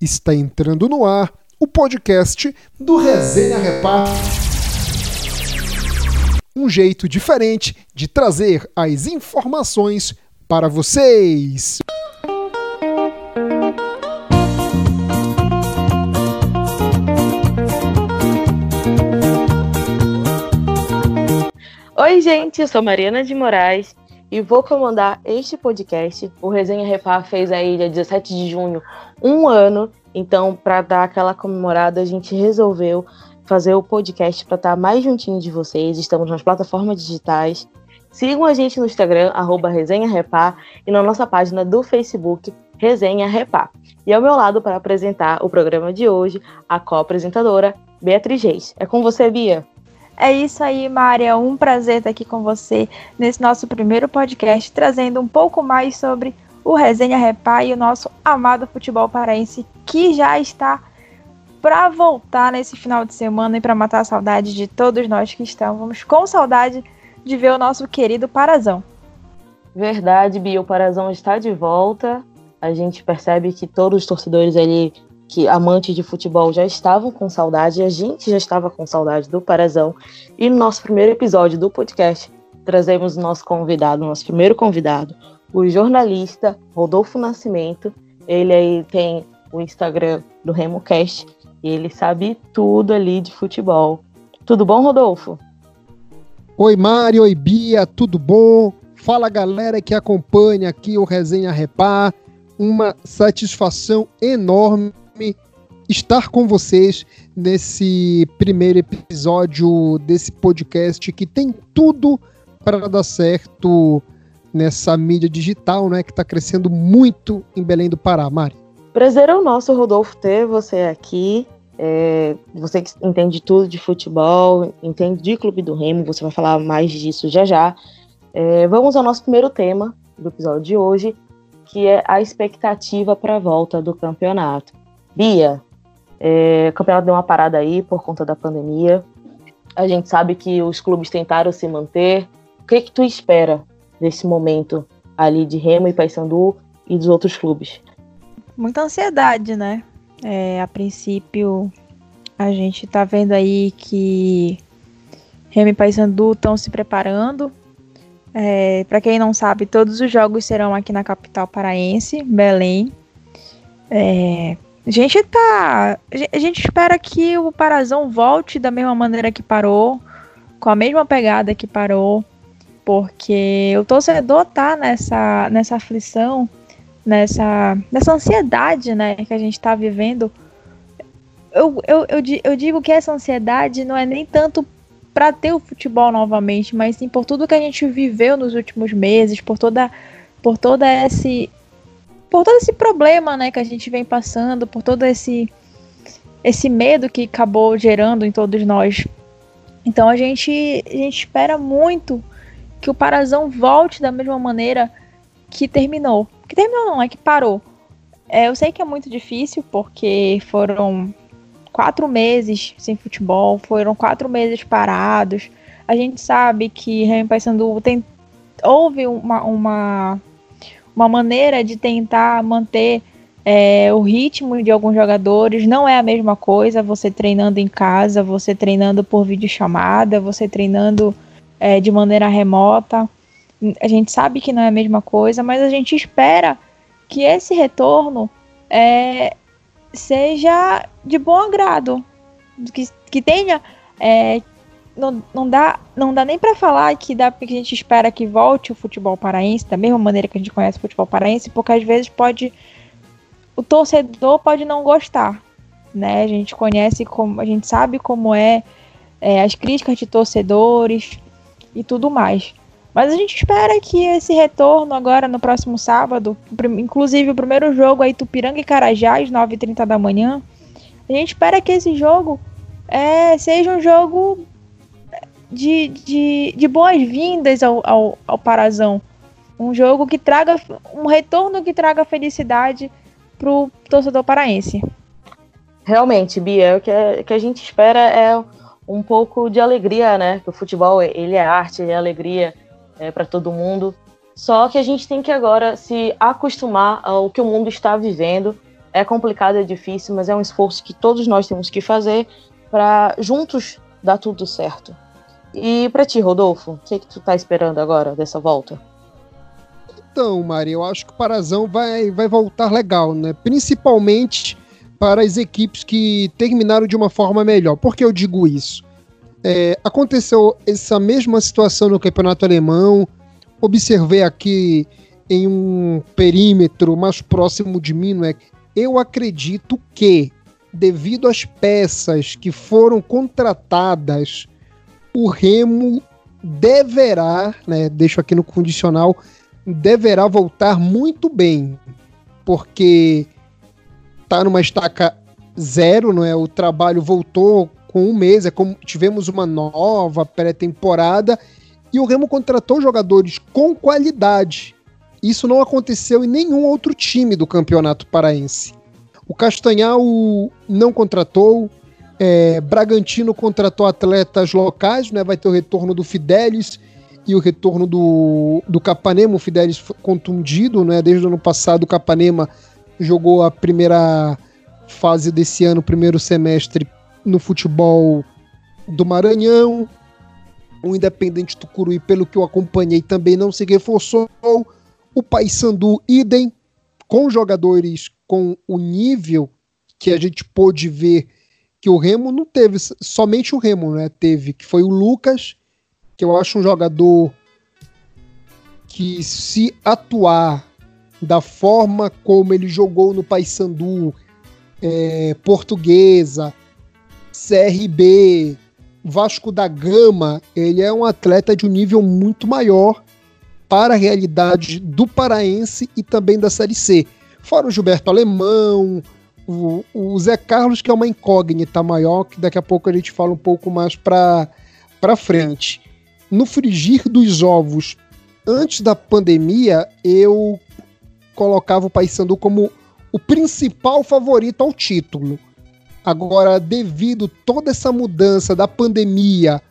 Está entrando no ar o podcast do Resenha Repar. Um jeito diferente de trazer as informações para vocês. Oi, gente, eu sou Mariana de Moraes e vou comandar este podcast. O Resenha Repar fez aí dia 17 de junho um ano, então para dar aquela comemorada a gente resolveu fazer o podcast para estar tá mais juntinho de vocês. Estamos nas plataformas digitais. Sigam a gente no Instagram, arroba Resenha Repar, e na nossa página do Facebook, Resenha Repar. E ao meu lado, para apresentar o programa de hoje, a co-apresentadora Beatriz Reis. É com você, Bia. É isso aí, Maria. Um prazer estar aqui com você nesse nosso primeiro podcast, trazendo um pouco mais sobre o Resenha Repá e o nosso amado futebol paraense, que já está para voltar nesse final de semana e para matar a saudade de todos nós que estamos com saudade de ver o nosso querido Parazão. Verdade, Bia, o Parazão está de volta. A gente percebe que todos os torcedores ali que amantes de futebol já estavam com saudade, a gente já estava com saudade do Parazão. E no nosso primeiro episódio do podcast, trazemos o nosso convidado, nosso primeiro convidado, o jornalista Rodolfo Nascimento. Ele aí tem o Instagram do RemoCast e ele sabe tudo ali de futebol. Tudo bom, Rodolfo? Oi, Mário, oi, Bia, tudo bom? Fala, galera que acompanha aqui o Resenha Repar. Uma satisfação enorme estar com vocês nesse primeiro episódio desse podcast que tem tudo para dar certo nessa mídia digital, né, que está crescendo muito em Belém do Pará, Mari. Prazer é o nosso, Rodolfo, ter você aqui. É, você que entende tudo de futebol, entende de Clube do Remo, você vai falar mais disso já já. É, vamos ao nosso primeiro tema do episódio de hoje, que é a expectativa para a volta do campeonato. Bia, é, o campeonato deu uma parada aí por conta da pandemia. A gente sabe que os clubes tentaram se manter. O que, que tu espera desse momento ali de Remo e Paysandu e dos outros clubes? Muita ansiedade, né? É, a princípio, a gente tá vendo aí que Remo e Paysandu estão se preparando. É, Para quem não sabe, todos os jogos serão aqui na capital paraense, Belém. É, a gente tá. A gente espera que o Parazão volte da mesma maneira que parou, com a mesma pegada que parou, porque o torcedor tá nessa, nessa aflição, nessa, nessa ansiedade, né, que a gente tá vivendo. Eu, eu, eu, eu digo que essa ansiedade não é nem tanto para ter o futebol novamente, mas sim por tudo que a gente viveu nos últimos meses, por toda por toda esse por todo esse problema, né, que a gente vem passando, por todo esse esse medo que acabou gerando em todos nós. Então a gente a gente espera muito que o Parazão volte da mesma maneira que terminou. Que terminou não, é que parou. É, eu sei que é muito difícil porque foram quatro meses sem futebol, foram quatro meses parados. A gente sabe que Remy Paysandu tem houve uma, uma uma maneira de tentar manter é, o ritmo de alguns jogadores. Não é a mesma coisa você treinando em casa, você treinando por videochamada, você treinando é, de maneira remota. A gente sabe que não é a mesma coisa, mas a gente espera que esse retorno é, seja de bom agrado, que, que tenha é, não, não, dá, não dá nem para falar que dá que a gente espera que volte o futebol paraense da mesma maneira que a gente conhece o futebol paraense, porque às vezes pode o torcedor pode não gostar, né? A gente conhece como a gente sabe como é, é as críticas de torcedores e tudo mais. Mas a gente espera que esse retorno agora no próximo sábado, inclusive o primeiro jogo aí Tupiranga e Carajás, 9h30 da manhã, a gente espera que esse jogo é, seja um jogo de, de, de boas-vindas ao, ao, ao Parazão. Um jogo que traga um retorno que traga felicidade pro torcedor paraense. Realmente, Bia, o que, a, que a gente espera é um pouco de alegria, né? Que o futebol ele é arte, ele é alegria é, para todo mundo. Só que a gente tem que agora se acostumar ao que o mundo está vivendo É complicado, é difícil, mas é um esforço que todos nós temos que fazer para juntos dar tudo certo. E para ti, Rodolfo, o que, que tu tá esperando agora dessa volta? Então, Mari, eu acho que o Parazão vai, vai voltar legal, né? Principalmente para as equipes que terminaram de uma forma melhor. Por que eu digo isso? É, aconteceu essa mesma situação no campeonato alemão. Observei aqui em um perímetro mais próximo de mim, não é? Eu acredito que, devido às peças que foram contratadas, o Remo deverá, né? Deixo aqui no condicional, deverá voltar muito bem, porque tá numa estaca zero, não é? O trabalho voltou com um mês, é como tivemos uma nova pré-temporada e o Remo contratou jogadores com qualidade. Isso não aconteceu em nenhum outro time do Campeonato Paraense. O Castanhal não contratou, é, Bragantino contratou atletas locais, né? Vai ter o retorno do Fidelis e o retorno do, do Capanema. O Fidelis contundido, né? Desde o ano passado, o Capanema jogou a primeira fase desse ano, primeiro semestre, no futebol do Maranhão. O Independente Tucuruí, pelo que eu acompanhei, também não se reforçou. O Paysandu, idem, com jogadores com o nível que a gente pôde ver que o Remo não teve, somente o Remo, né? Teve, que foi o Lucas, que eu acho um jogador que se atuar da forma como ele jogou no Paysandu, é, Portuguesa, CRB, Vasco da Gama, ele é um atleta de um nível muito maior para a realidade do paraense e também da Série C. Fora o Gilberto Alemão, o, o Zé Carlos, que é uma incógnita maior, que daqui a pouco a gente fala um pouco mais para frente. No frigir dos ovos, antes da pandemia, eu colocava o Paysandu como o principal favorito ao título. Agora, devido toda essa mudança da pandemia,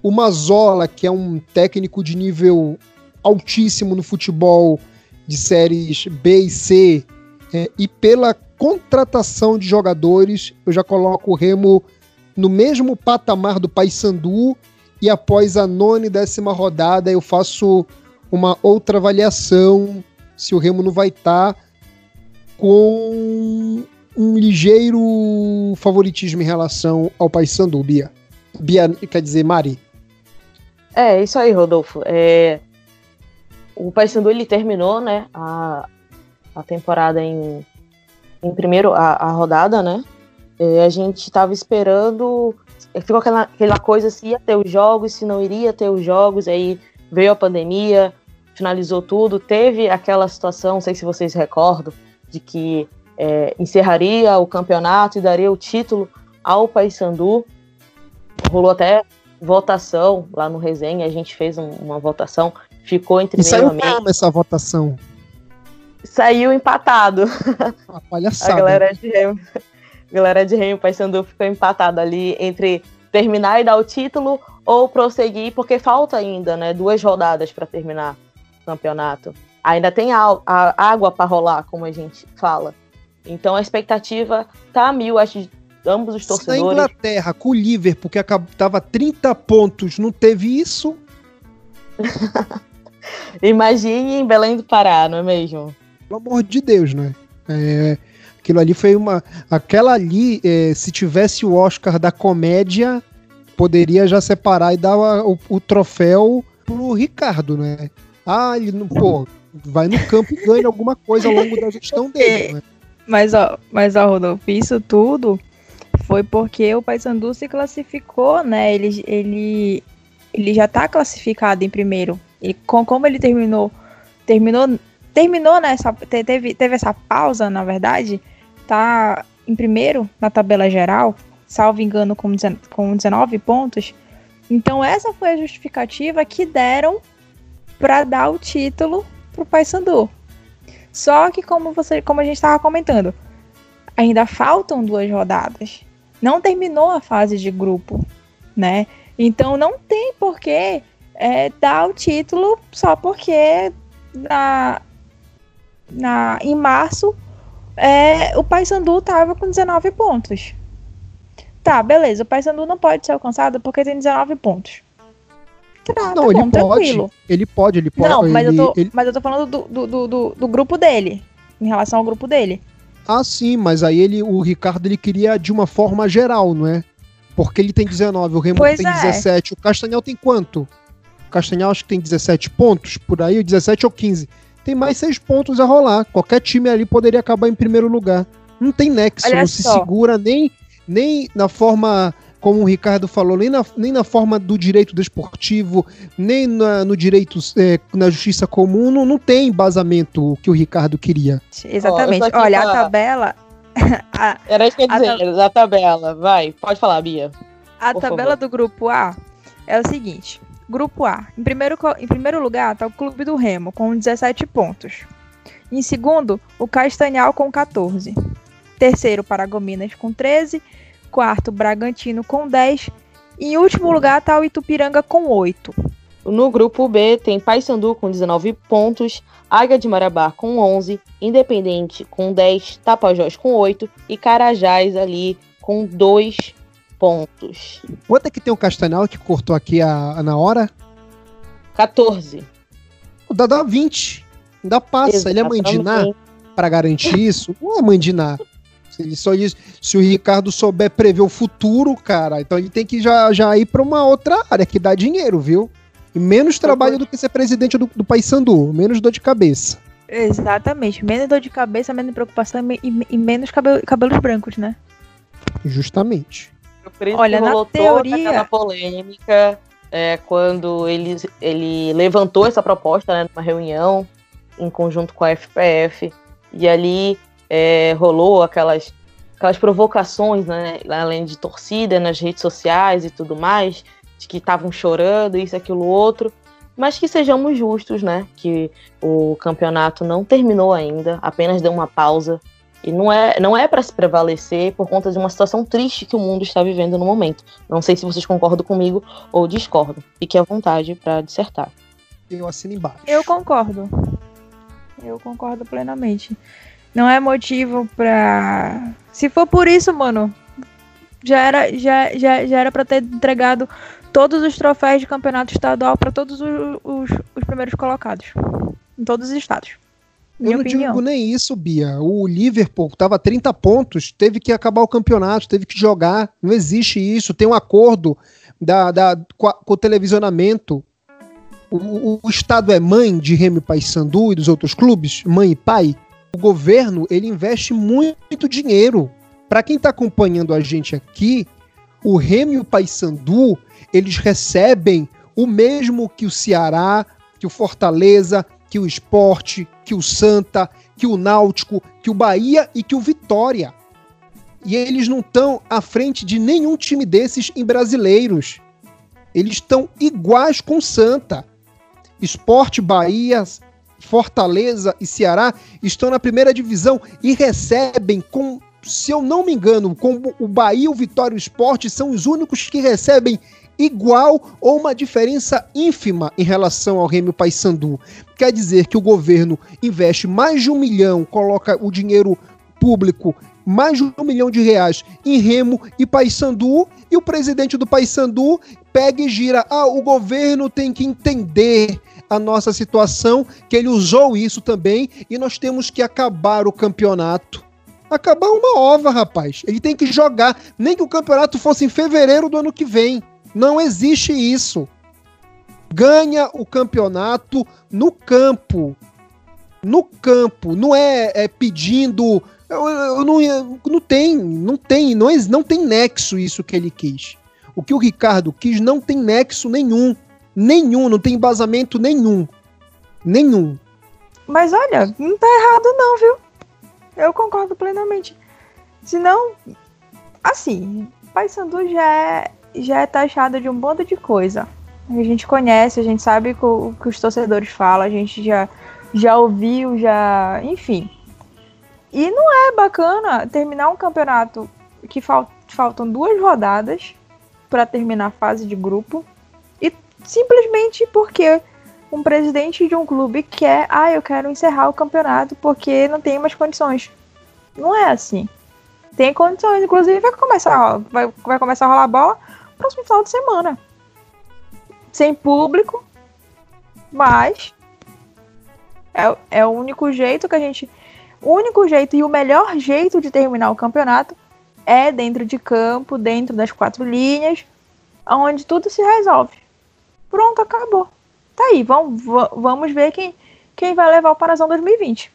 o Mazola, que é um técnico de nível altíssimo no futebol de séries B e C, é, e pela contratação de jogadores, eu já coloco o Remo no mesmo patamar do Paysandu e após a nona e décima rodada eu faço uma outra avaliação se o Remo não vai estar tá com um ligeiro favoritismo em relação ao Paysandu, Bia. Bia quer dizer Mari. É, isso aí, Rodolfo. É... O Paysandu ele terminou, né, a, a temporada em, em primeiro, a, a rodada, né? E a gente estava esperando, ficou aquela, aquela coisa se ia ter os jogos, se não iria ter os jogos, aí veio a pandemia, finalizou tudo, teve aquela situação, não sei se vocês recordam, de que é, encerraria o campeonato e daria o título ao Paysandu. Rolou até votação lá no resenha, a gente fez um, uma votação, ficou entre e saiu como essa votação? Saiu empatado. Uma palhaçada. a galera de Remo, a galera de Remo Paysandu ficou empatada ali entre terminar e dar o título ou prosseguir, porque falta ainda, né, duas rodadas para terminar o campeonato. Ainda tem a, a água para rolar, como a gente fala. Então a expectativa tá a mil, acho, ambos os torcedores. Na Inglaterra, com o Liverpool, que tava 30 pontos, não teve isso? Imagine em Belém do Pará, não é mesmo? Pelo amor de Deus, né? É, aquilo ali foi uma. Aquela ali, é, se tivesse o Oscar da comédia, poderia já separar e dar o, o troféu pro Ricardo, né? Ah, ele não. Pô, vai no campo e ganha alguma coisa ao longo da gestão dele, né? Mas, ó, mas, ó, Rodolfo, isso tudo foi porque o Paysandu se classificou, né? Ele, ele, ele já tá classificado em primeiro. E com, como ele terminou, terminou, terminou nessa, teve, teve essa pausa, na verdade, tá em primeiro na tabela geral, salvo engano, com, com 19 pontos. Então essa foi a justificativa que deram para dar o título pro Paysandu. Só que como você, como a gente estava comentando, ainda faltam duas rodadas. Não terminou a fase de grupo, né? Então não tem porquê é, dar o título só porque na, na, em março é, o Paysandu tava com 19 pontos. Tá, beleza. O Paysandu não pode ser alcançado porque tem 19 pontos. Tá, não, tá ele bom, pode. tranquilo. Ele pode, ele pode. Não, mas, ele- eu tô, ele- mas eu tô falando do, do, do, do- do grupo dele. Em relação ao grupo dele. Ah, sim, mas aí ele, o Ricardo ele queria de uma forma geral, não é? Porque ele tem 19, o Remo Pois tem é. 17. O Castanhal tem quanto? O Castanhal acho que tem 17 pontos, por aí, 17 ou 15. Tem mais 6 pontos a rolar. Qualquer time ali poderia acabar em primeiro lugar. Não tem nexo, Olha não se segura nem, nem na forma, como o Ricardo falou, nem na, nem na forma do direito desportivo, nem na- no direito, é, na justiça comum, não, não tem embasamento o que o Ricardo queria. Exatamente. aqui Olha, a a- tabela. a, Era isso que eu ia A dizer, da tabela. Vai, pode falar, Bia. a tabela favor. do grupo A é o seguinte: Grupo A, em primeiro, em primeiro lugar tá o Clube do Remo, com 17 pontos. Em segundo, o Castanhal, com 14. Terceiro, Paragominas, com 13. Quarto, Bragantino, com 10. E em último lugar tá o Itupiranga, com 8. No grupo B tem Paysandu com 19 pontos, Águia de Marabá com 11, Independente com 10, Tapajós com 8 e Carajás ali com 2 pontos. Quanto é que tem o Castanhal que cortou aqui a, na hora? 14. Dá, dá 20. Ainda passa. Ele é mandinar Exatamente. pra garantir isso? Não é mandinar. Se, ele só diz, se o Ricardo souber prever o futuro, cara, então ele tem que já, já ir pra uma outra área que dá dinheiro, viu? E menos trabalho do que ser presidente do, do Paysandu. Menos dor de cabeça. Exatamente. Menos dor de cabeça, menos preocupação e, e- e menos cabelo- cabelos brancos, né? Justamente. Por isso Olha, na teoria- toda aquela polêmica é, quando ele, ele levantou essa proposta né, numa reunião em conjunto com a FPF e ali é, rolou aquelas, aquelas provocações, né, além de torcida nas redes sociais e tudo mais, de que estavam chorando, isso, aquilo, outro. Mas que sejamos justos, né? Que o campeonato não terminou ainda, apenas deu uma pausa. E não é, não é para se prevalecer por conta de uma situação triste que o mundo está vivendo no momento. Não sei se vocês concordam comigo ou discordam. Fique à vontade para dissertar. Eu assino embaixo. Eu concordo. Eu concordo plenamente. Não é motivo pra. Se for por isso, mano, já era, já, já, já era pra ter entregado todos os troféus de campeonato estadual pra todos os, os, os primeiros colocados. Em todos os estados. Minha Eu não opinião. digo nem isso, Bia. O Liverpool tava a 30 pontos, teve que acabar o campeonato, teve que jogar. Não existe isso. Tem um acordo da, da, com, a- com o televisionamento. O, o- o Estado é mãe de Remy Paysandu e dos outros clubes, mãe e pai. O governo ele investe muito dinheiro. Para quem está acompanhando a gente aqui, o Remy e o Paysandu eles recebem o mesmo que o Ceará, que o Fortaleza, que o Esporte, que o Santa, que o Náutico, que o Bahia e que o Vitória. E eles não estão à frente de nenhum time desses em brasileiros. Eles estão iguais com o Santa. Esporte, Bahia, Fortaleza e Ceará estão na primeira divisão e recebem com, se eu não me engano, com o Bahia, o Vitória e o Esporte são os únicos que recebem igual ou uma diferença ínfima em relação ao Remy Paysandu. Quer dizer que o governo investe mais de um milhão, coloca o dinheiro público, mais de um milhão de reais em Remo e Paysandu, e o presidente do Paysandu pega e gira. Ah, o governo tem que entender a nossa situação, que ele usou isso também, e nós temos que acabar o campeonato. Acabar uma ova, rapaz. Ele tem que jogar, nem que o campeonato fosse em fevereiro do ano que vem. Não existe isso. Ganha o campeonato no campo. No campo. Não é, é pedindo. Eu, eu não, eu- não tem, não tem, não, não tem nexo isso que ele quis. O que o Ricardo quis não tem nexo nenhum. Nenhum, não tem embasamento nenhum. Nenhum. Mas olha, não tá errado não, viu? Eu concordo plenamente. Senão, assim, Paysandu já é, já é taxado de um bando de coisa. A gente conhece, a gente sabe o que os torcedores falam, a gente já, já ouviu, já. Enfim. E não é bacana terminar um campeonato que fal- faltam duas rodadas para terminar a fase de grupo e simplesmente porque um presidente de um clube quer, ah, eu quero encerrar o campeonato porque não tem mais condições. Não é assim. Tem condições, inclusive vai começar, vai, vai começar a rolar bola próximo final de semana. Sem público, mas é, é o único jeito que a gente. O único jeito e o melhor jeito de terminar o campeonato é dentro de campo, dentro das quatro linhas, onde tudo se resolve. Pronto, acabou. Tá aí, vamos, vamos ver quem, quem vai levar o Parazão 2020.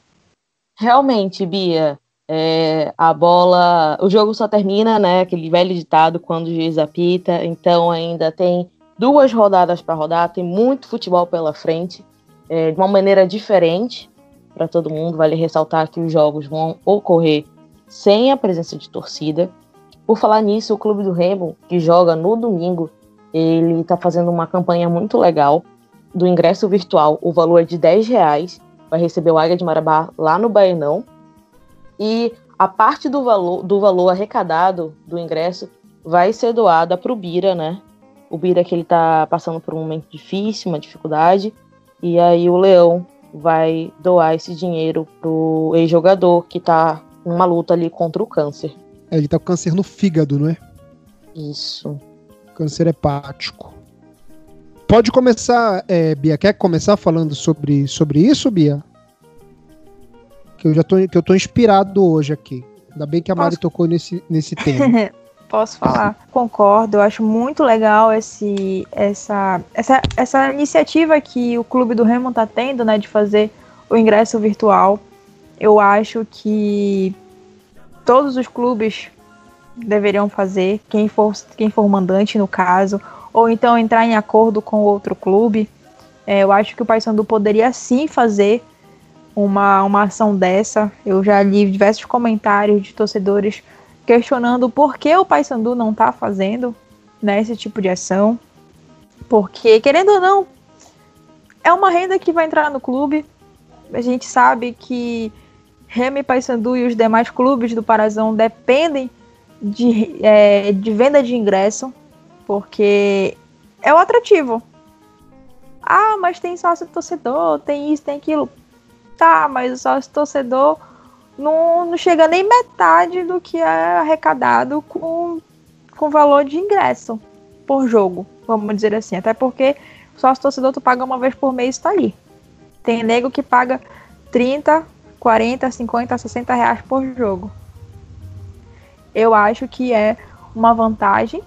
Realmente, Bia, é, a bola, o jogo só termina, né? Aquele velho ditado quando o juiz apita. Então ainda tem duas rodadas para rodar, tem muito futebol pela frente, é, de uma maneira diferente para todo mundo. Vale ressaltar que os jogos vão ocorrer sem a presença de torcida. Por falar nisso, o Clube do Remo, que joga no domingo, ele está fazendo uma campanha muito legal do ingresso virtual. O valor é de 10 reais. Vai receber o Águia de Marabá lá no Baenão. E a parte do valor, do valor arrecadado do ingresso vai ser doada para o Bira, né? O Bira que ele está passando por um momento difícil, uma dificuldade. E aí o Leão vai doar esse dinheiro pro ex-jogador que está numa luta ali contra o câncer. É, ele tá com câncer no fígado, não é? Isso. Câncer hepático. Pode começar, é, Bia. Quer começar falando sobre, sobre isso, Bia? Que eu já tô, que eu tô inspirado hoje aqui. Ainda bem que a Mari Posso... tocou nesse, nesse tema. Posso falar? Concordo, eu acho muito legal esse, essa, essa, essa iniciativa que o Clube do Remo tá tendo, né, de fazer o ingresso virtual. Eu acho que todos os clubes deveriam fazer, quem for, quem for mandante no caso, ou então entrar em acordo com outro clube. É, eu acho que o Paysandu poderia sim fazer uma, uma ação dessa. Eu já li diversos comentários de torcedores questionando por que o Paysandu não está fazendo né, esse tipo de ação. Porque, querendo ou não, é uma renda que vai entrar no clube. A gente sabe que Remy Paysandu e os demais clubes do Parazão dependem de, é, de venda de ingresso, porque é o atrativo. Ah, mas tem sócio torcedor, tem isso, tem aquilo. Tá, mas o sócio torcedor não, não chega nem metade do que é arrecadado com, com valor de ingresso por jogo, vamos dizer assim. Até porque o sócio torcedor tu paga uma vez por mês e tá ali. Tem nego que paga 30, 40, 50, 60 reais por jogo. Eu acho que é uma vantagem,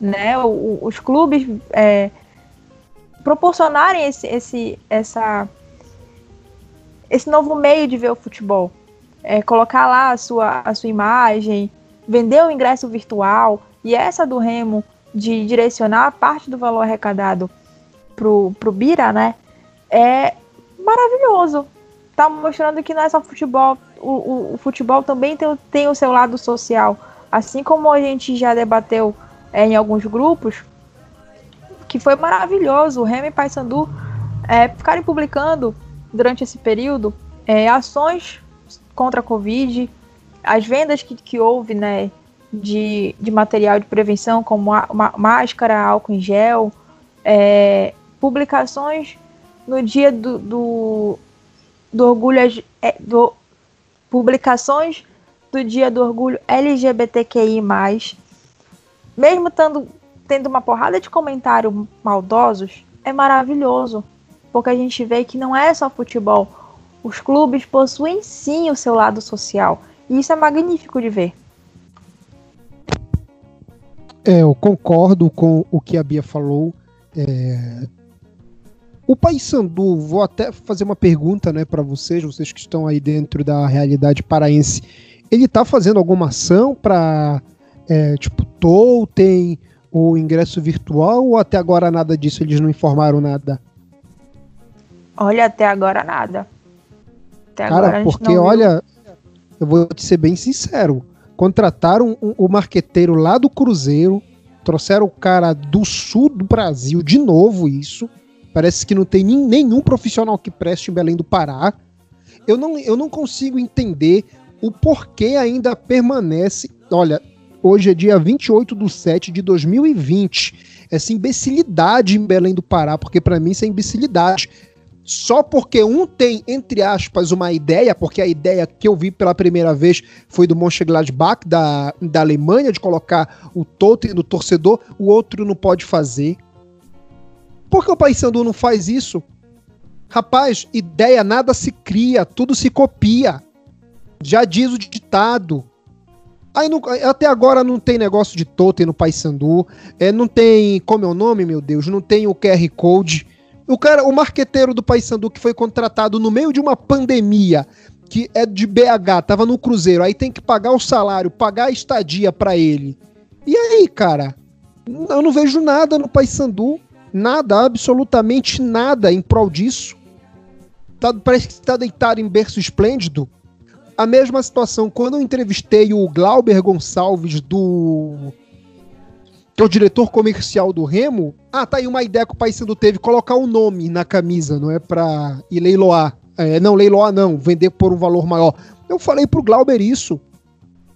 né? O, os clubes é, proporcionarem esse, esse, essa, esse novo meio de ver o futebol é, colocar lá a sua, a sua imagem, vender o ingresso virtual, e essa do Remo de direcionar parte do valor arrecadado pro, pro Bira, né? É maravilhoso. Tá mostrando que não é só futebol, o, o, o futebol também tem, tem o seu lado social. Assim como a gente já debateu é, em alguns grupos, que foi maravilhoso. O Remo e Paysandu é, ficarem publicando durante esse período é, ações contra a Covid, as vendas que, que houve, né, de, de material de prevenção, como a, máscara, álcool em gel, é, publicações no dia do, do, do orgulho, é, do, publicações do dia do orgulho LGBTQI+, mesmo tendo, tendo uma porrada de comentários maldosos, é maravilhoso, porque a gente vê que não é só futebol, os clubes possuem sim o seu lado social. E isso é magnífico de ver. É, eu concordo com o que a Bia falou. É... O Paysandu, vou até fazer uma pergunta né, para vocês, vocês que estão aí dentro da realidade paraense. Ele está fazendo alguma ação para, é, tipo, totem, o ingresso virtual, ou até agora nada disso? Eles não informaram nada? Olha, até agora nada. Até Cara, porque olha, eu vou te ser bem sincero. Contrataram o, o marqueteiro lá do Cruzeiro, trouxeram o cara do sul do Brasil, de novo isso. Parece que não tem nenhum profissional que preste em Belém do Pará. Eu não, eu não consigo entender o porquê ainda permanece. Olha, hoje é dia 28 de 7 de 2020. Essa imbecilidade em Belém do Pará, porque para mim isso é imbecilidade só porque um tem, entre aspas, uma ideia, porque a ideia que eu vi pela primeira vez foi do Mönchengladbach, da, da Alemanha, de colocar o totem no torcedor, o outro não pode fazer. Por que o Paysandu não faz isso? Rapaz, ideia nada se cria, tudo se copia. Já diz o ditado. Aí não, até agora não tem negócio de totem no Paysandu, é, não tem, como é o nome, meu Deus, não tem o QR Code, o cara, o marqueteiro do Paysandu que foi contratado no meio de uma pandemia, que é de BH, tava no Cruzeiro, aí tem que pagar o salário, pagar a estadia para ele. E aí, cara? Eu não vejo nada no Paysandu, nada, absolutamente nada em prol disso. Tá, parece que está deitado em berço esplêndido. A mesma situação quando eu entrevistei o Glauber Gonçalves do que é o diretor comercial do Remo, ah, tá aí uma ideia que o Paysandu teve, colocar o um nome na camisa, não é pra ir leiloar. É, não, leiloar não, vender por um valor maior. Eu falei pro Glauber isso.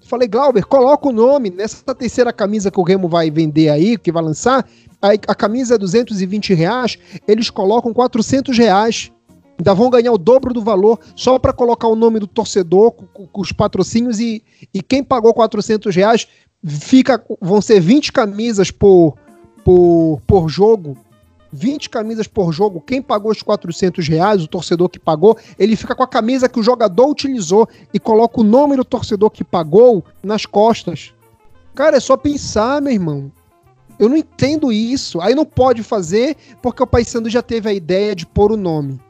Falei, Glauber, coloca o nome nessa terceira camisa que o Remo vai vender aí, que vai lançar. A, camisa é 220 reais, eles colocam 400 reais. Ainda vão ganhar o dobro do valor só para colocar o nome do torcedor com, com, os patrocínios e, e quem pagou 400 reais fica, vão ser 20 camisas por, por, por jogo. 20 camisas por jogo. Quem pagou os 400 reais, o torcedor que pagou, ele fica com a camisa que o jogador utilizou e coloca o nome do torcedor que pagou nas costas. Cara, é só pensar, meu irmão. Eu não entendo isso. Aí não pode fazer porque o Paysandu já teve a ideia de pôr o nome.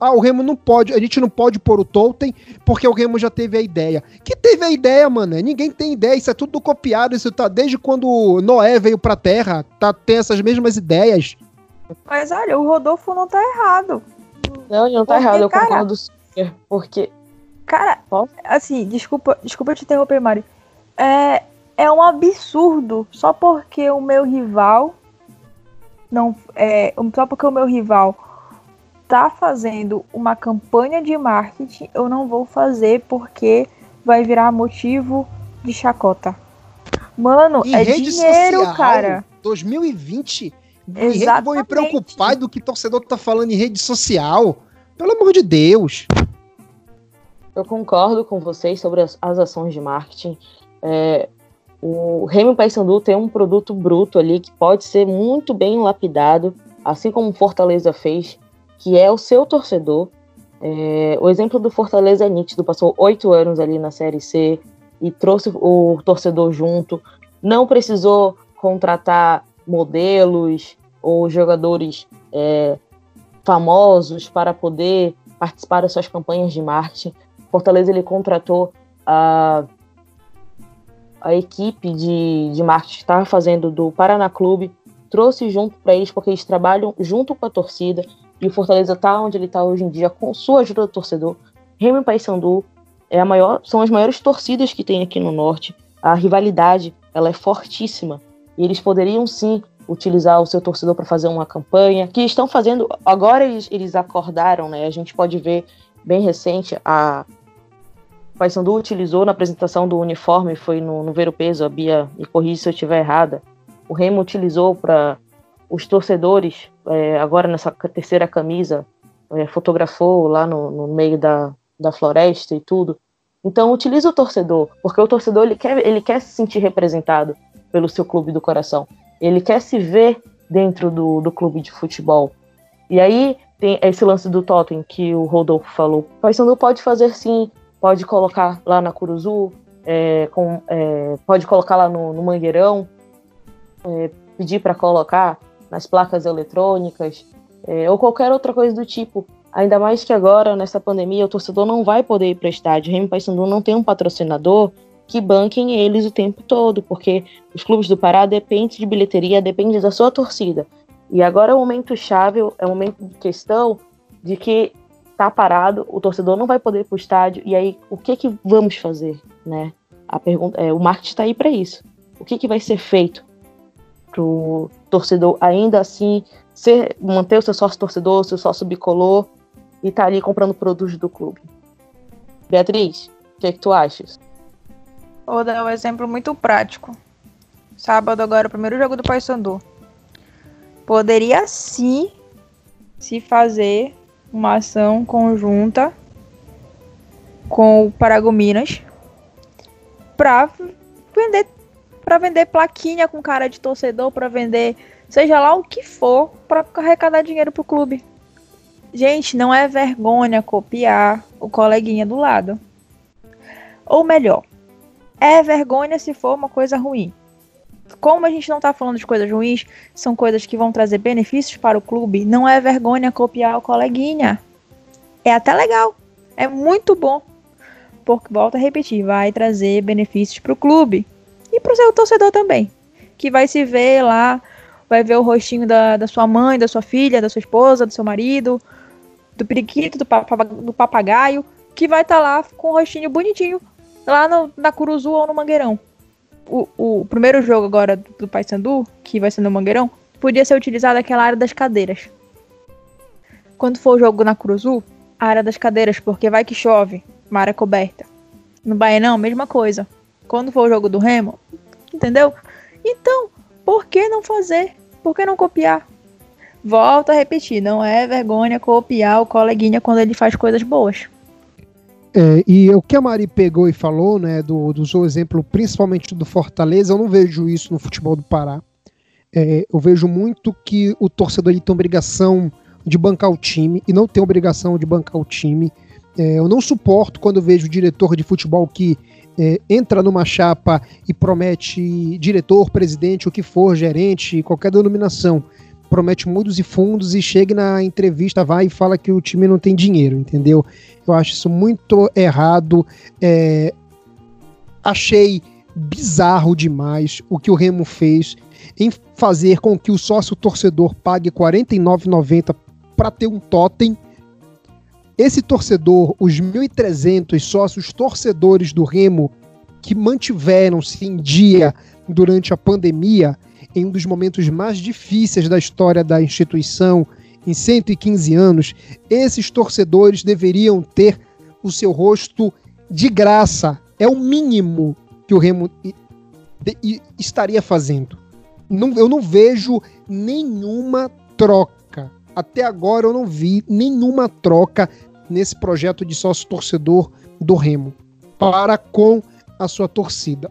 Ah, o Remo não pode, a gente não pode pôr o Tolten porque o Remo já teve a ideia. Que teve a ideia, mano? Ninguém tem ideia, isso é tudo copiado, isso tá desde quando Noé veio pra Terra, tá tem essas mesmas ideias. Mas olha, o Rodolfo não tá errado. Não, ele não tá porque, errado, eu cara, concordo super, porque Cara, assim, desculpa, desculpa te interromper, Mari. É, é um absurdo só porque o meu rival não é, só porque o meu rival tá fazendo uma campanha de marketing, eu não vou fazer porque vai virar motivo de chacota. Mano, em é dinheiro, social, cara. 2020, Exatamente. vou me preocupar do que torcedor tá falando em rede social. Pelo amor de Deus. Eu concordo com vocês sobre as, as ações de marketing. É, o Remy Paysandu tem um produto bruto ali que pode ser muito bem lapidado, assim como Fortaleza fez que é o seu torcedor. É, o exemplo do Fortaleza é nítido, passou oito anos ali na Série C e trouxe o torcedor junto, não precisou contratar modelos ou jogadores é, famosos para poder participar das suas campanhas de marketing. Fortaleza ele contratou a, a equipe de, de marketing que estava fazendo do Paraná Clube, trouxe junto para eles porque eles trabalham junto com a torcida, e o Fortaleza tá onde ele tá hoje em dia com sua ajuda do torcedor. Remo e Paysandu é a maior, são as maiores torcidas que tem aqui no norte. A rivalidade ela é fortíssima e eles poderiam sim utilizar o seu torcedor para fazer uma campanha que estão fazendo. Agora eles, eles acordaram, né? A gente pode ver bem recente a Paysandu utilizou na apresentação do uniforme, foi no, no Ver o Peso, a Bia me corrija se eu estiver errada. O Remo utilizou para os torcedores, é, agora nessa terceira camisa, é, fotografou lá no, no, meio da, da floresta e tudo. Então utiliza o torcedor, porque o torcedor ele quer, ele quer se sentir representado pelo seu clube do coração. Ele quer se ver dentro do, do clube de futebol. E aí tem esse lance do totem que o Rodolfo falou. O Paysandu pode fazer sim, pode colocar lá na Curuzu, é, com, é, pode colocar lá no, no Mangueirão, é, pedir para colocar nas placas eletrônicas, é, ou qualquer outra coisa do tipo. Ainda mais que agora, nessa pandemia, o torcedor não vai poder ir para o estádio. O Remy Paysandu não tem um patrocinador que banquem eles o tempo todo, porque os clubes do Pará dependem de bilheteria, dependem da sua torcida. E agora é um momento chave, é um momento de questão de que tá parado, o torcedor não vai poder ir para o estádio, e aí o que que vamos fazer, né? A pergunta é, o marketing está aí para isso. O que que vai ser feito pro torcedor ainda assim ser, manter o seu sócio torcedor, seu sócio bicolor e tá ali comprando produtos do clube. Beatriz, o que, é que tu achas? Vou dar um exemplo muito prático. Sábado agora, o primeiro jogo do Paysandu. Poderia sim se fazer uma ação conjunta com o Paragominas para vender para vender plaquinha com cara de torcedor, para vender seja lá o que for, para arrecadar dinheiro pro clube. Gente, não é vergonha copiar o coleguinha do lado. Ou melhor, é vergonha se for uma coisa ruim. Como a gente não tá falando de coisas ruins, são coisas que vão trazer benefícios para o clube, não é vergonha copiar o coleguinha. É até legal. É muito bom. Porque, volta a repetir, vai trazer benefícios para o clube. E para o seu torcedor também. Que vai se ver lá, vai ver o rostinho da, da sua mãe, da sua filha, da sua esposa, do seu marido, do periquito, do, do papagaio, que vai estar tá lá com o rostinho bonitinho, lá no, na Curuzu ou no Mangueirão. O, o primeiro jogo agora do Paysandu, que vai ser no Mangueirão, podia ser utilizado aquela área das cadeiras. Quando for o jogo na Curuzu, a área das cadeiras, porque vai que chove, uma área coberta. No Baianão, mesma coisa. Quando for o jogo do Remo, entendeu? Então, por que não fazer? Por que não copiar? Volto a repetir, não é vergonha copiar o coleguinha quando ele faz coisas boas. É, e o que a Mari pegou e falou, né, do, do seu exemplo, principalmente do Fortaleza, eu não vejo isso no futebol do Pará. É, eu vejo muito que o torcedor ele tem obrigação de bancar o time e não tem obrigação de bancar o time. É, eu não suporto quando vejo diretor de futebol que é, entra numa chapa e promete diretor, presidente, o que for, gerente, qualquer denominação, promete muitos e fundos e chega na entrevista, vai e fala que o time não tem dinheiro, entendeu? Eu acho isso muito errado. É, achei bizarro demais o que o Remo fez em fazer com que o sócio torcedor pague R$ 49,90 para ter um totem esse torcedor, os 1.300 sócios torcedores do Remo que mantiveram-se em dia durante a pandemia, em um dos momentos mais difíceis da história da instituição, em 115 anos, esses torcedores deveriam ter o seu rosto de graça. É o mínimo que o Remo estaria fazendo. Eu não vejo nenhuma troca até agora eu não vi nenhuma troca nesse projeto de sócio torcedor do Remo para com a sua torcida.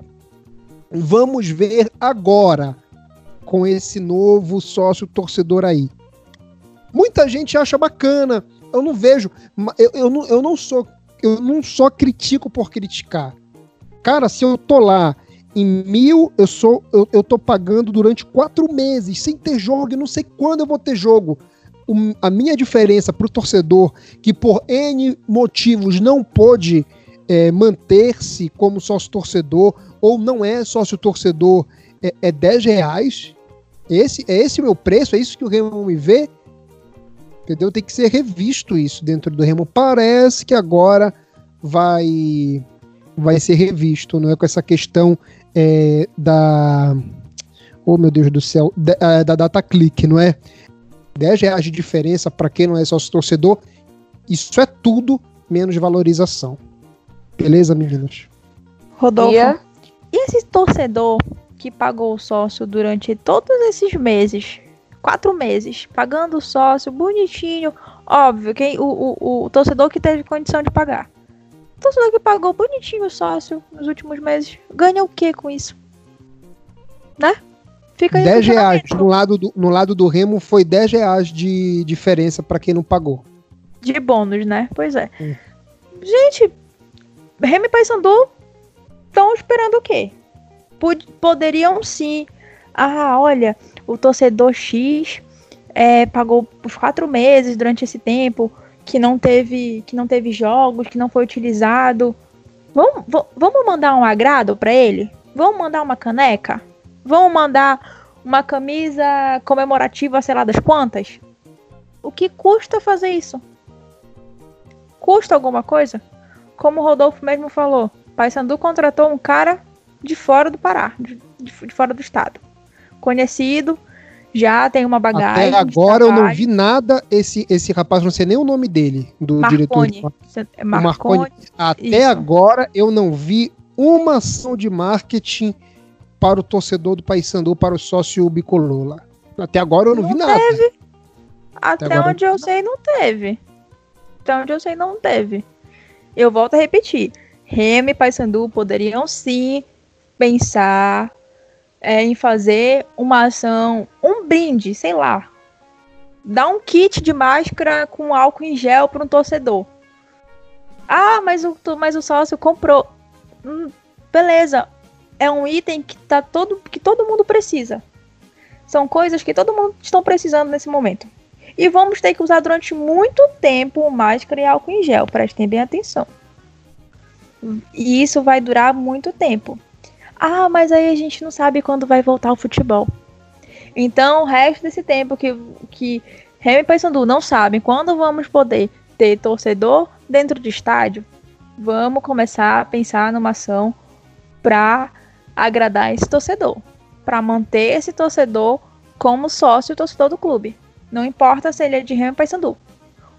Vamos ver agora com esse novo sócio torcedor aí. Muita gente acha bacana. Eu não vejo. Eu, eu, não, eu não sou. Eu não só critico por criticar. Cara, se eu tô lá em mil, eu sou. Eu, eu tô pagando durante quatro meses, sem ter jogo, e não sei quando eu vou ter jogo a minha diferença para o torcedor que por N motivos não pôde é, manter-se como sócio torcedor ou não é sócio torcedor é, é 10 reais. Esse, é esse o meu preço? É isso que o Remo me vê? Entendeu? Tem que ser revisto isso dentro do Remo. Parece que agora vai vai ser revisto, não é com essa questão é, da oh meu Deus do céu da, é, da data click, não é? 10 reais de diferença para quem não é sócio torcedor, isso é tudo menos valorização. Beleza, meninas? Rodolfo, e esse torcedor que pagou o sócio durante todos esses meses, quatro meses, pagando o sócio bonitinho, óbvio, quem, o, o, o torcedor que teve condição de pagar. O torcedor que pagou bonitinho o sócio nos últimos meses, ganha o que com isso? Né? Fica aí 10 reais. No lado, do, no lado do Remo foi 10 reais de diferença para quem não pagou. De bônus, né? Pois é. Hum. Gente, Remo e Paysandu estão esperando o quê? Pod poderiam sim. Ah, olha, o torcedor X é, pagou os quatro meses durante esse tempo que não teve que não teve jogos, que não foi utilizado. Vamos, vamos mandar um agrado para ele? Vamos mandar uma caneca? Vão mandar uma camisa comemorativa, sei lá das quantas? O que custa fazer isso? Custa alguma coisa? Como o Rodolfo mesmo falou, Paysandu contratou um cara de fora do Pará, de, de, fora do estado. Conhecido, já tem uma bagagem. Até agora eu não vi nada, esse, esse rapaz, não sei nem o nome dele, do Marconi. diretor. É Marconi. Marconi. Até Isso. agora eu não vi uma ação de marketing para o torcedor do Paysandu, para o sócio bicolor lá. Até agora eu não, não vi nada. Teve. Até, Até onde eu sei, não teve. Então, onde eu sei, não teve. Eu volto a repetir. Remy e Paysandu poderiam sim pensar é, em fazer uma ação, um brinde, sei lá. Dar um kit de máscara com álcool em gel para um torcedor. Ah, mas o, mas o sócio comprou. Hum, beleza. É um item que, tá todo, que todo mundo precisa. São coisas que todo mundo está precisando nesse momento. E vamos ter que usar durante muito tempo máscara e álcool em gel. Prestem bem atenção. E isso vai durar muito tempo. Ah, mas aí a gente não sabe quando vai voltar o futebol. Então, o resto desse tempo que, que Remy e Paysandu não sabem quando vamos poder ter torcedor dentro do estádio, vamos começar a pensar numa ação para agradar esse torcedor, para manter esse torcedor como sócio torcedor do clube. Não importa se ele é de Remy ou Paysandu.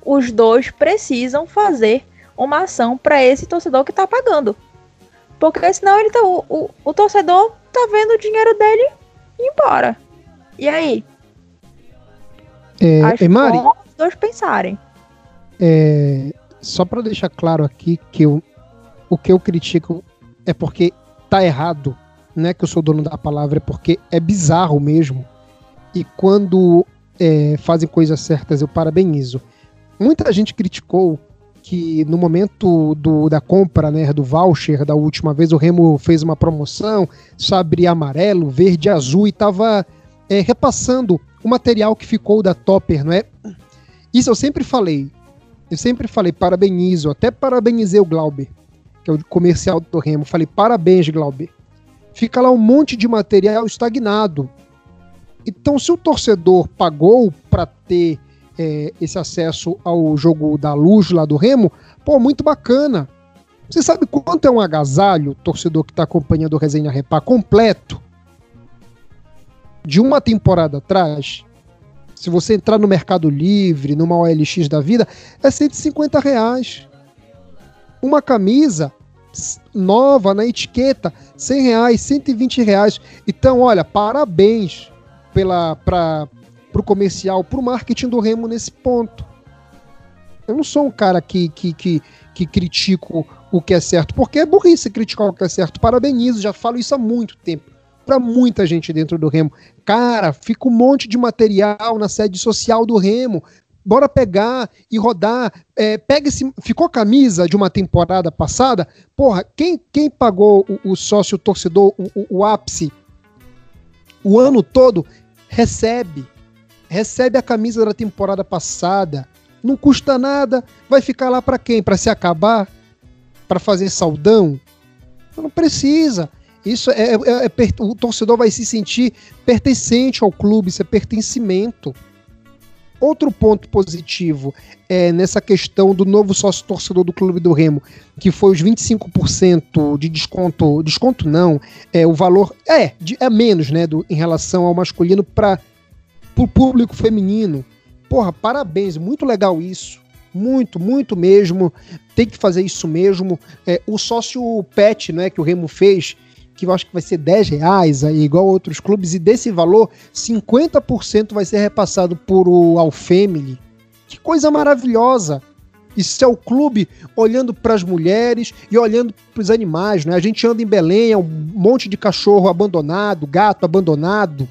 Os dois precisam fazer uma ação para esse torcedor que está pagando. Porque senão ele tá, o, o, o, torcedor tá vendo o dinheiro dele ir embora. E aí? É, Acho é, Mari, bom os dois pensarem. É, só para deixar claro aqui que eu, o que eu critico é porque tá errado. Não é que eu sou dono da palavra, é porque é bizarro mesmo. E quando é, fazem coisas certas, eu parabenizo. Muita gente criticou que no momento do, da compra, né, do voucher da última vez, o Remo fez uma promoção, sabre amarelo, verde, azul e estava é, repassando o material que ficou da Topper, não é? Isso eu sempre falei. Eu sempre falei parabenizo, até parabenizei o Glauber, que é o comercial do Remo. Falei parabéns, Glauber. Fica lá um monte de material estagnado. Então, se o torcedor pagou para ter é, esse acesso ao jogo da luz lá do Remo, pô, muito bacana. Você sabe quanto é um agasalho, torcedor que está acompanhando o Resenha Repá completo? De uma temporada atrás, se você entrar no Mercado Livre, numa OLX da vida, é 150 reais. Uma camisa nova na etiqueta, 100 reais, 120 reais. Então, olha, parabéns pela, pra, pro comercial, pro marketing do Remo nesse ponto. Eu não sou um cara que, que, que, que critico o que é certo, porque é burrice criticar o que é certo. Parabenizo, já falo isso há muito tempo. Para muita gente dentro do Remo. Cara, fica um monte de material na sede social do Remo. Bora pegar e rodar. É, pega esse. Ficou camisa de uma temporada passada? Porra, quem, quem pagou o, o sócio torcedor, o, o, o ápice, o ano todo, recebe recebe a camisa da temporada passada, não custa nada, vai ficar lá para quem? Para se acabar? Para fazer saudão? Não precisa. Isso é, é, é, o torcedor vai se sentir pertencente ao clube, isso é pertencimento. Outro ponto positivo é nessa questão do novo sócio torcedor do Clube do Remo, que foi os 25% de desconto, desconto não, é o valor é, é menos, né, do, em relação ao masculino para pro público feminino. Porra, parabéns, muito legal isso. Muito, muito mesmo. Tem que fazer isso mesmo. É, o sócio pet, né, que o Remo fez, que eu acho que vai ser 10 reais, aí, igual outros clubes, e desse valor, 50% vai ser repassado por o Alfemily. Que coisa maravilhosa! Isso é o clube olhando para as mulheres e olhando para os animais, né? A gente anda em Belém, é um monte de cachorro abandonado, gato abandonado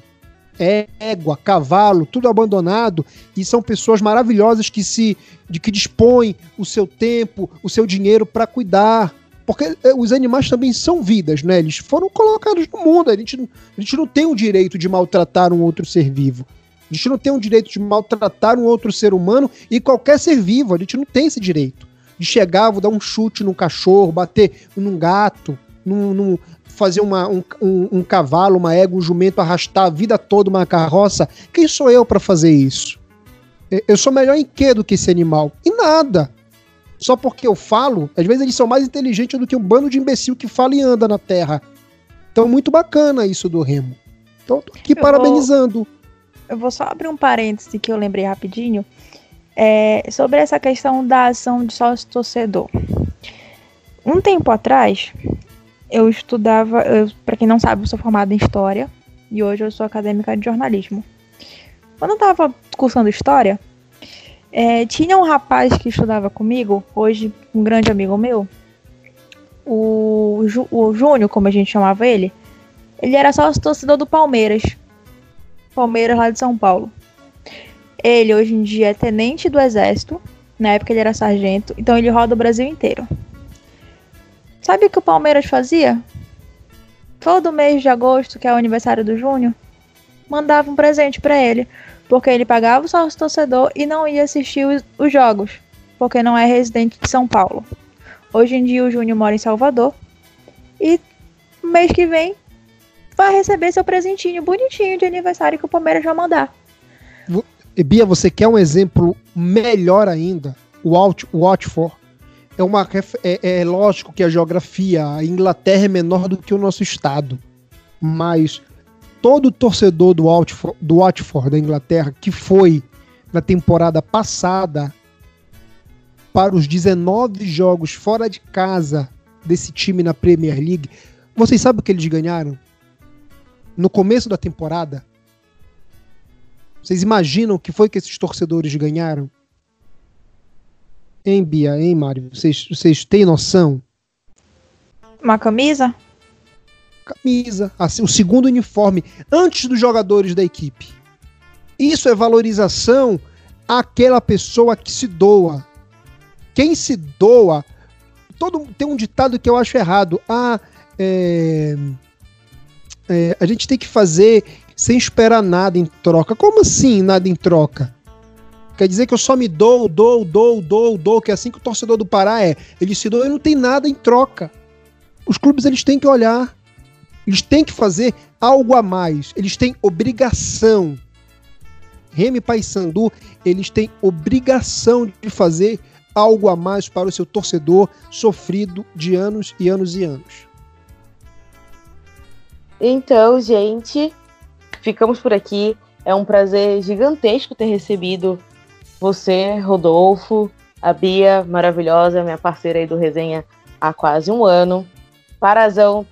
égua, cavalo, tudo abandonado, e são pessoas maravilhosas que se de que dispõem o seu tempo, o seu dinheiro para cuidar. Porque eh, os animais também são vidas, né? Eles foram colocados no mundo. A gente, a gente não tem o direito de maltratar um outro ser vivo. A gente não tem o direito de maltratar um outro ser humano e qualquer ser vivo. A gente não tem esse direito. De chegar, vou dar um chute num cachorro, bater num gato, num, num, fazer uma, um, um, um, cavalo, uma égua, um jumento arrastar a vida toda uma carroça. Quem sou eu para fazer isso? Eu sou melhor em que do que esse animal? Em nada. Só porque eu falo, às vezes eles são mais inteligentes do que um bando de imbecil que fala e anda na terra. Então, muito bacana isso do Remo. Então, tô aqui eu parabenizando. Vou, eu vou só abrir um parêntese que eu lembrei rapidinho. É, sobre essa questão da ação de sócio torcedor. Um tempo atrás, eu estudava, para quem não sabe, eu sou formada em História e hoje eu sou acadêmica de jornalismo. Quando eu estava cursando História, É, tinha um rapaz que estudava comigo, hoje um grande amigo meu, o, Ju, o Júnior, como a gente chamava ele, ele era só torcedor do Palmeiras. Palmeiras lá de São Paulo. Ele hoje em dia é tenente do exército. Na época ele era sargento. Então ele roda o Brasil inteiro. Sabe o que o Palmeiras fazia? Todo mês de agosto, que é o aniversário do Júnior, mandava um presente para ele. Porque ele pagava o sócio torcedor e não ia assistir os, os jogos. Porque não é residente de São Paulo. Hoje em dia o Júnior mora em Salvador. E mês que vem vai receber seu presentinho bonitinho de aniversário que o Palmeiras vai mandar. Bia, você quer um exemplo melhor ainda? O Watford é uma é, é, lógico que a geografia, a Inglaterra é menor do que o nosso estado, mas todo torcedor do Watford, do Watford da Inglaterra que foi na temporada passada para os 19 jogos fora de casa desse time na Premier League, vocês sabem o que eles ganharam? No começo da temporada? Vocês imaginam o que foi que esses torcedores ganharam? Hein, Bia, hein, Mário? Vocês, vocês têm noção? Uma camisa? Camisa, assim, o segundo uniforme, antes dos jogadores da equipe. Isso é valorização àquela pessoa que se doa, quem se doa. Todo, tem um ditado que eu acho errado. Ah, é, é, a gente tem que fazer sem esperar nada em troca. Como assim nada em troca? Quer dizer que eu só me dou, dou, dou, dou, dou, que é assim que o torcedor do Pará é. Ele se doa e não tem nada em troca. Os clubes eles têm que olhar. Eles têm que fazer algo a mais. Eles têm obrigação. Remy Paysandu, eles têm obrigação de fazer algo a mais para o seu torcedor sofrido de anos e anos e anos. Então, gente, ficamos por aqui. É um prazer gigantesco ter recebido você, Rodolfo, a Bia, maravilhosa, minha parceira aí do Resenha há quase um ano. Parazão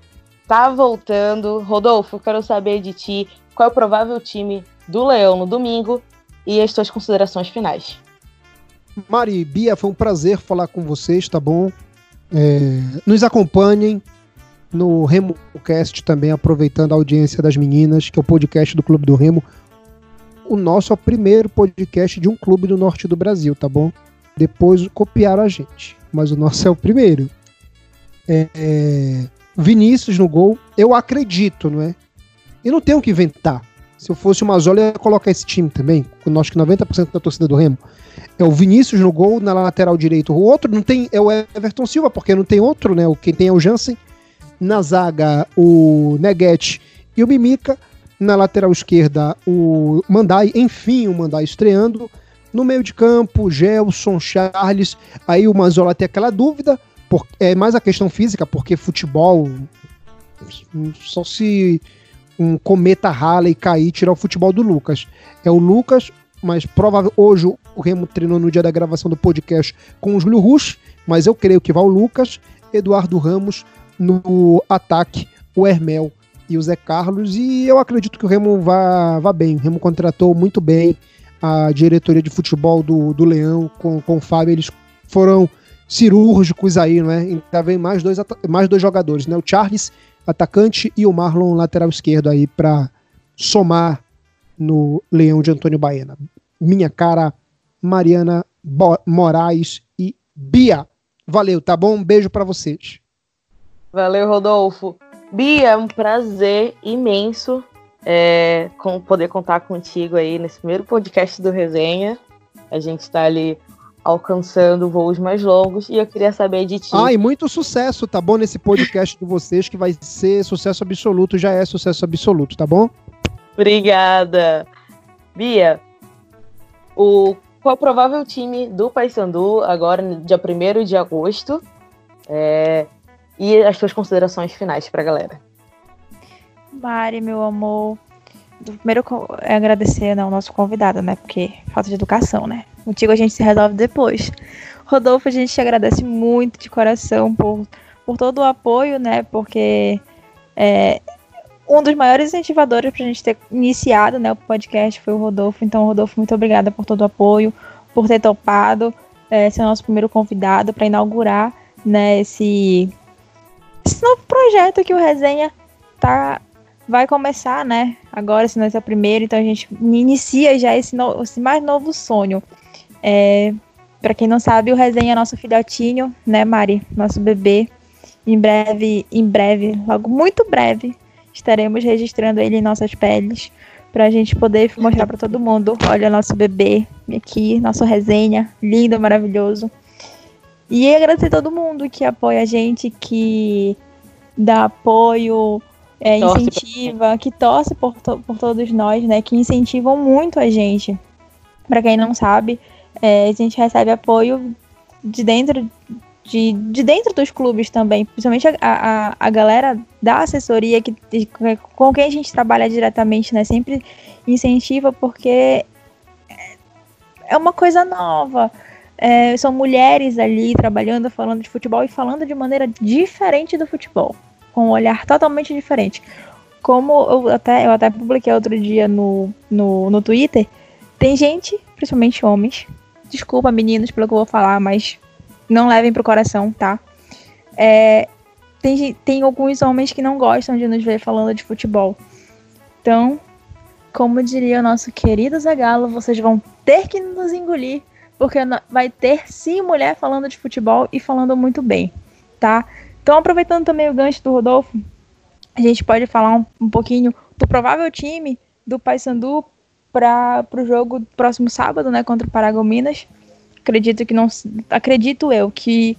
tá voltando. Rodolfo, quero saber de ti qual é o provável time do Leão no domingo e as tuas considerações finais. Mari, Bia, foi um prazer falar com vocês, tá bom? É, nos acompanhem no RemoCast também, aproveitando a audiência das meninas, que é o podcast do Clube do Remo. O nosso é o primeiro podcast de um clube do norte do Brasil, tá bom? Depois copiaram a gente, mas o nosso é o primeiro. É, é, Vinícius no gol, eu acredito, não é? E não tenho que inventar. Se eu fosse uma Zola, eu ia colocar esse time também, com acho que 90% da torcida do Remo. É o Vinícius no gol, na lateral direito. O outro não tem, é o Everton Silva, porque não tem outro, né? O quem tem é o Jansen. Na zaga, o Neguete e o Mimica. Na lateral esquerda, o Mandai. Enfim, o Mandai estreando. No meio de campo, Gelson, Charles. Aí o Manzola tem aquela dúvida. Por, é mais a questão física, porque futebol só se um cometa rala e cair tirar o futebol do Lucas. É o Lucas, mas provavelmente hoje o Remo treinou no dia da gravação do podcast com o Júlio Rush, mas eu creio que vai o Lucas, Eduardo Ramos no ataque, o Hermel e o Zé Carlos, e eu acredito que o Remo vá, vá bem. O Remo contratou muito bem a diretoria de futebol do, do Leão com, com o Fábio, eles foram cirúrgicos aí, né? Ainda vem mais dois, mais dois jogadores, né? O Charles atacante, e o Marlon lateral esquerdo aí para somar no Leão de Antônio Baena. Minha cara, Mariana Bo Moraes e Bia. Valeu, tá bom? Um beijo para vocês. Valeu, Rodolfo. Bia, é um prazer imenso é, com, poder contar contigo aí nesse primeiro podcast do Resenha. A gente está ali alcançando voos mais longos e eu queria saber de ti. Ah, e muito sucesso, tá bom? Nesse podcast de vocês que vai ser sucesso absoluto, já é sucesso absoluto, tá bom? Obrigada. Bia, o qual é o provável time do Paysandu agora, dia 1 de agosto? É, e as suas considerações finais pra galera. Mari, meu amor, primeiro é agradecer ao nosso convidado, né? Porque falta de educação, né? Contigo a gente se resolve depois. Rodolfo, a gente te agradece muito de coração por, por todo o apoio, né? Porque é, um dos maiores incentivadores para a gente ter iniciado né, o podcast foi o Rodolfo. Então, Rodolfo, muito obrigada por todo o apoio. por ter topado é, ser nosso primeiro convidado para inaugurar né, esse, esse novo projeto que o Resenha tá, vai começar, né? Agora, se não é o primeiro, então a gente inicia já esse, no, esse mais novo sonho. É, para quem não sabe, o Resenha é nosso filhotinho, né, Mari? Nosso bebê. Em breve, em breve, logo muito breve, estaremos registrando ele em nossas peles para a gente poder mostrar para todo mundo. Olha nosso bebê aqui, nosso resenha, lindo, maravilhoso. E agradecer a todo mundo que apoia a gente, que dá apoio, é, incentiva, que torce por, to por todos nós, né? Que incentivam muito a gente. Para quem não sabe, é, a gente recebe apoio de dentro de, de dentro dos clubes também, principalmente a, a, a galera da assessoria que, com quem a gente trabalha diretamente, né? Sempre incentiva porque é uma coisa nova. É, são mulheres ali trabalhando, falando de futebol e falando de maneira diferente do futebol, com um olhar totalmente diferente. Como eu até, eu até publiquei outro dia no, no, no Twitter, tem gente, principalmente homens, desculpa meninos pelo que eu vou falar, mas não levem pro coração, tá? É, tem, tem alguns homens que não gostam de nos ver falando de futebol. Então, como diria o nosso querido Zagalo, vocês vão ter que nos engolir, porque vai ter sim mulher falando de futebol e falando muito bem, tá? Então, aproveitando também o gancho do Rodolfo, a gente pode falar um, um pouquinho do provável time do Paysandu para o jogo próximo sábado, né, contra o Paragominas. Acredito que não. Acredito eu que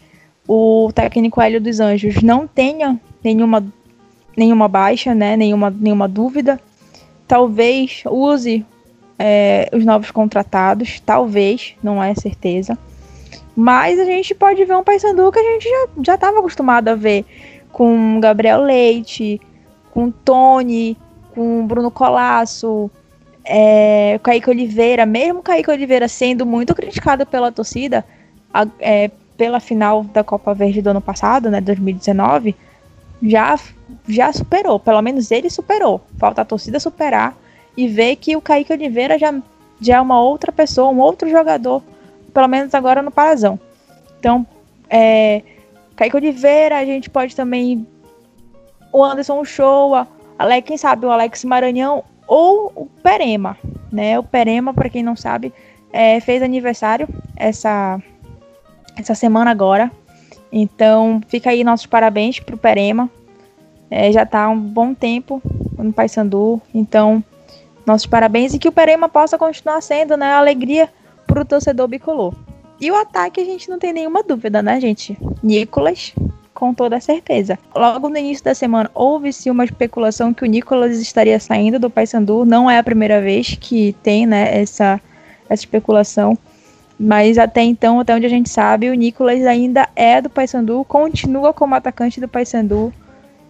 o técnico Hélio dos Anjos não tenha nenhuma, nenhuma baixa, né? Nenhuma, nenhuma dúvida. Talvez use é, os novos contratados, talvez, não é certeza. Mas a gente pode ver um Paysandu que a gente já estava acostumado a ver com Gabriel Leite, com Tony, com Bruno Colasso, é, Kaique Oliveira, mesmo Kaique Oliveira sendo muito criticado pela torcida, a, é, pela final da Copa Verde do ano passado, né, 2019, já, já superou, pelo menos ele superou. Falta a torcida superar e ver que o Kaique Oliveira já, já é uma outra pessoa, um outro jogador, pelo menos agora no Parazão. Então, é, Kaique Oliveira, a gente pode também. O Anderson Alex, quem sabe o Alex Maranhão ou o Perema, né? O Perema, para quem não sabe, é, fez aniversário essa, essa semana agora. Então, fica aí nossos parabéns pro Perema. É, já está há um bom tempo no Paysandu. Então, nossos parabéns e que o Perema possa continuar sendo, né, alegria pro torcedor bicolor. E o ataque a gente não tem nenhuma dúvida, né, gente? Nicolas, com toda certeza. Logo no início da semana houve-se uma especulação que o Nicolas estaria saindo do Paysandu. Não é a primeira vez que tem né, essa, essa especulação. Mas até então, até onde a gente sabe, o Nicolas ainda é do Paysandu, continua como atacante do Paysandu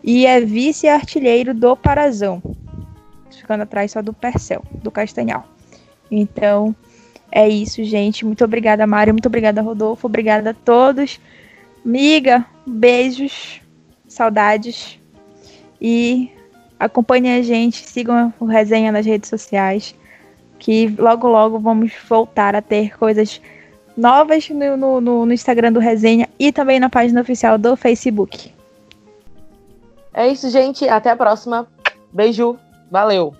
e é vice-artilheiro do Parazão. Ficando atrás só do Percel, do Castanhal. Então, é isso, gente. Muito obrigada, Mário. Muito obrigada, Rodolfo. Obrigada a todos. Miga, beijos, saudades. E acompanhem a gente, sigam o resenha nas redes sociais. Que logo, logo vamos voltar a ter coisas novas no, no, no Instagram do Resenha e também na página oficial do Facebook. É isso, gente. Até a próxima. Beijo. Valeu.